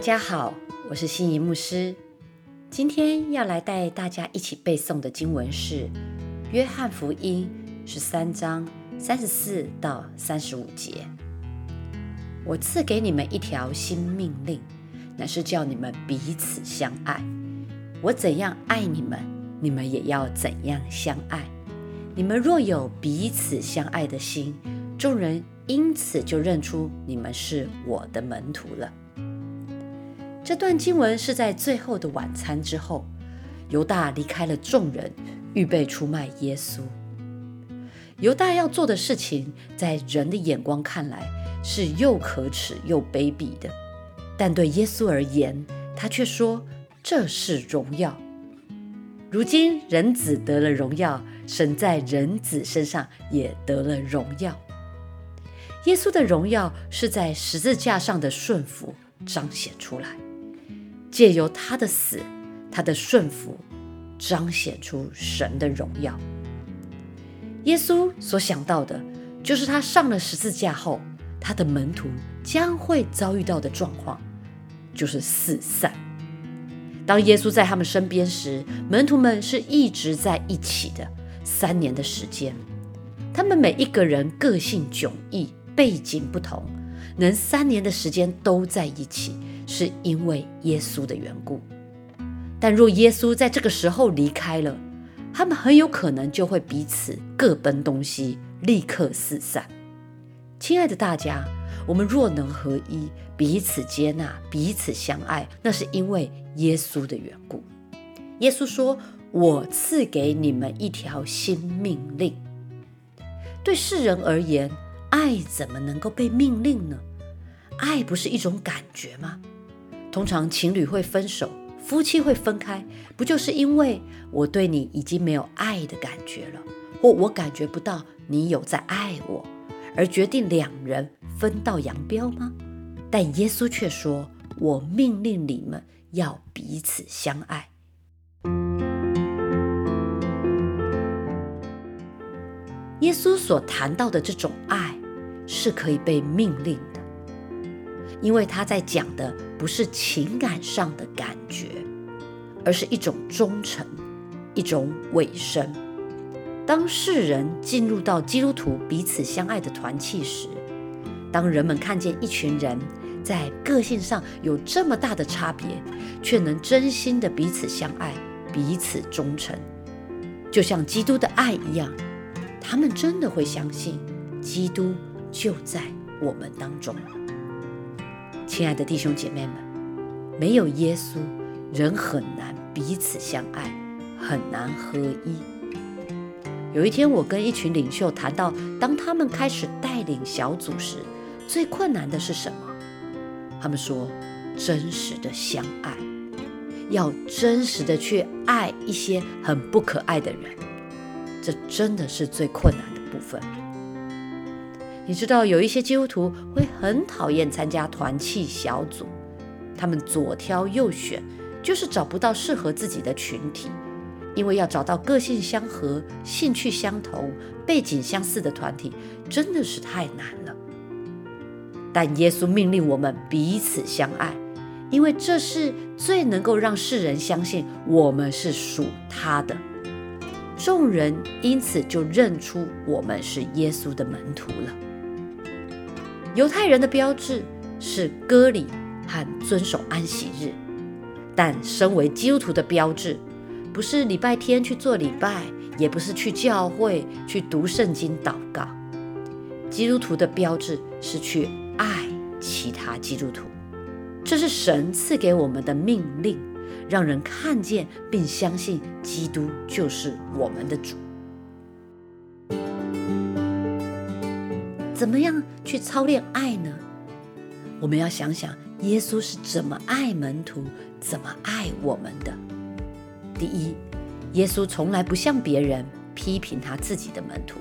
大家好，我是心仪牧师。今天要来带大家一起背诵的经文是《约翰福音》十三章三十四到三十五节。我赐给你们一条新命令，乃是叫你们彼此相爱。我怎样爱你们，你们也要怎样相爱。你们若有彼此相爱的心，众人因此就认出你们是我的门徒了。这段经文是在最后的晚餐之后，犹大离开了众人，预备出卖耶稣。犹大要做的事情，在人的眼光看来是又可耻又卑鄙的，但对耶稣而言，他却说这是荣耀。如今人子得了荣耀，神在人子身上也得了荣耀。耶稣的荣耀是在十字架上的顺服彰显出来。借由他的死，他的顺服，彰显出神的荣耀。耶稣所想到的，就是他上了十字架后，他的门徒将会遭遇到的状况，就是四散。当耶稣在他们身边时，门徒们是一直在一起的，三年的时间，他们每一个人个性迥异，背景不同，能三年的时间都在一起。是因为耶稣的缘故，但若耶稣在这个时候离开了，他们很有可能就会彼此各奔东西，立刻四散。亲爱的大家，我们若能合一，彼此接纳，彼此相爱，那是因为耶稣的缘故。耶稣说：“我赐给你们一条新命令。”对世人而言，爱怎么能够被命令呢？爱不是一种感觉吗？通常情侣会分手，夫妻会分开，不就是因为我对你已经没有爱的感觉了，或我感觉不到你有在爱我，而决定两人分道扬镳吗？但耶稣却说：“我命令你们要彼此相爱。”耶稣所谈到的这种爱，是可以被命令的，因为他在讲的。不是情感上的感觉，而是一种忠诚，一种委身。当世人进入到基督徒彼此相爱的团契时，当人们看见一群人在个性上有这么大的差别，却能真心的彼此相爱、彼此忠诚，就像基督的爱一样，他们真的会相信基督就在我们当中。亲爱的弟兄姐妹们，没有耶稣，人很难彼此相爱，很难合一。有一天，我跟一群领袖谈到，当他们开始带领小组时，最困难的是什么？他们说：真实的相爱，要真实的去爱一些很不可爱的人，这真的是最困难的部分。你知道有一些基督徒会很讨厌参加团契小组，他们左挑右选，就是找不到适合自己的群体。因为要找到个性相合、兴趣相同、背景相似的团体，真的是太难了。但耶稣命令我们彼此相爱，因为这是最能够让世人相信我们是属他的。众人因此就认出我们是耶稣的门徒了。犹太人的标志是割礼和遵守安息日，但身为基督徒的标志，不是礼拜天去做礼拜，也不是去教会去读圣经祷告。基督徒的标志是去爱其他基督徒，这是神赐给我们的命令，让人看见并相信基督就是我们的主。怎么样去操练爱呢？我们要想想耶稣是怎么爱门徒、怎么爱我们的。第一，耶稣从来不向别人批评他自己的门徒。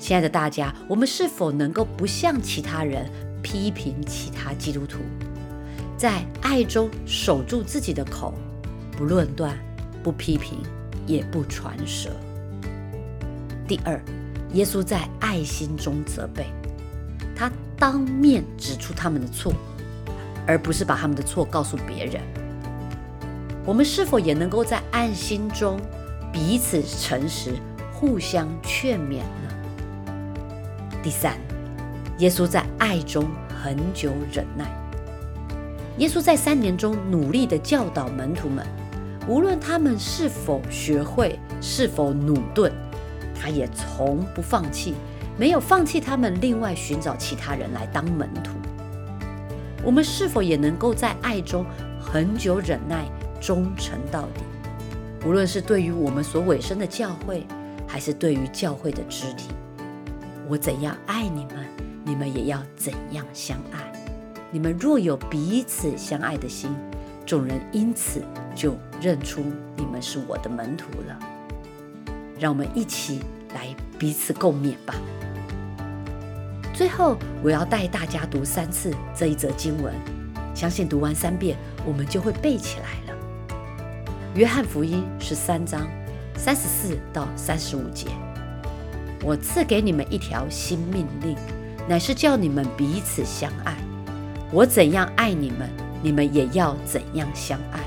亲爱的大家，我们是否能够不向其他人批评其他基督徒，在爱中守住自己的口，不论断、不批评、也不传舌？第二。耶稣在爱心中责备他，当面指出他们的错，而不是把他们的错告诉别人。我们是否也能够在爱心中彼此诚实，互相劝勉呢？第三，耶稣在爱中恒久忍耐。耶稣在三年中努力的教导门徒们，无论他们是否学会，是否努顿，他也从不放弃，没有放弃他们，另外寻找其他人来当门徒。我们是否也能够在爱中恒久忍耐？忠诚到底，无论是对于我们所委身的教会，还是对于教会的肢体，我怎样爱你们，你们也要怎样相爱。你们若有彼此相爱的心，众人因此就认出你们是我的门徒了。让我们一起来彼此共勉吧。最后，我要带大家读三次这一则经文，相信读完三遍，我们就会背起来了。约翰福音十三章三十四到三十五节，我赐给你们一条新命令，乃是叫你们彼此相爱。我怎样爱你们，你们也要怎样相爱。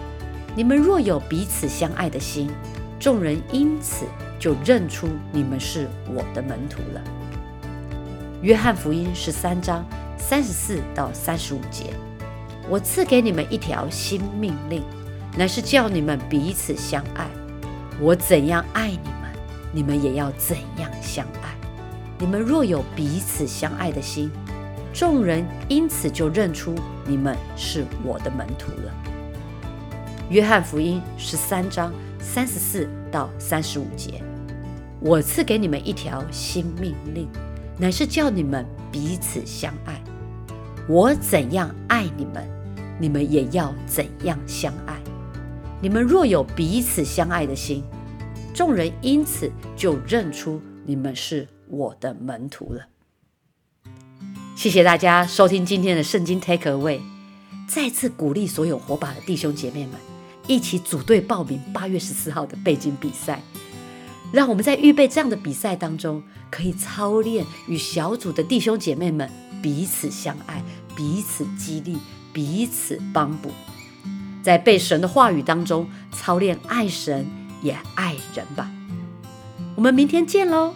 你们若有彼此相爱的心，众人因此就认出你们是我的门徒了。约翰福音十三章三十四到三十五节，我赐给你们一条新命令。乃是叫你们彼此相爱。我怎样爱你们，你们也要怎样相爱。你们若有彼此相爱的心，众人因此就认出你们是我的门徒了。约翰福音十三章三十四到三十五节：我赐给你们一条新命令，乃是叫你们彼此相爱。我怎样爱你们，你们也要怎样相爱。你们若有彼此相爱的心，众人因此就认出你们是我的门徒了。谢谢大家收听今天的圣经 Take Away，再次鼓励所有火把的弟兄姐妹们一起组队报名八月十四号的背经比赛。让我们在预备这样的比赛当中，可以操练与小组的弟兄姐妹们彼此相爱、彼此激励、彼此帮补。在被神的话语当中操练爱神也爱人吧。我们明天见喽。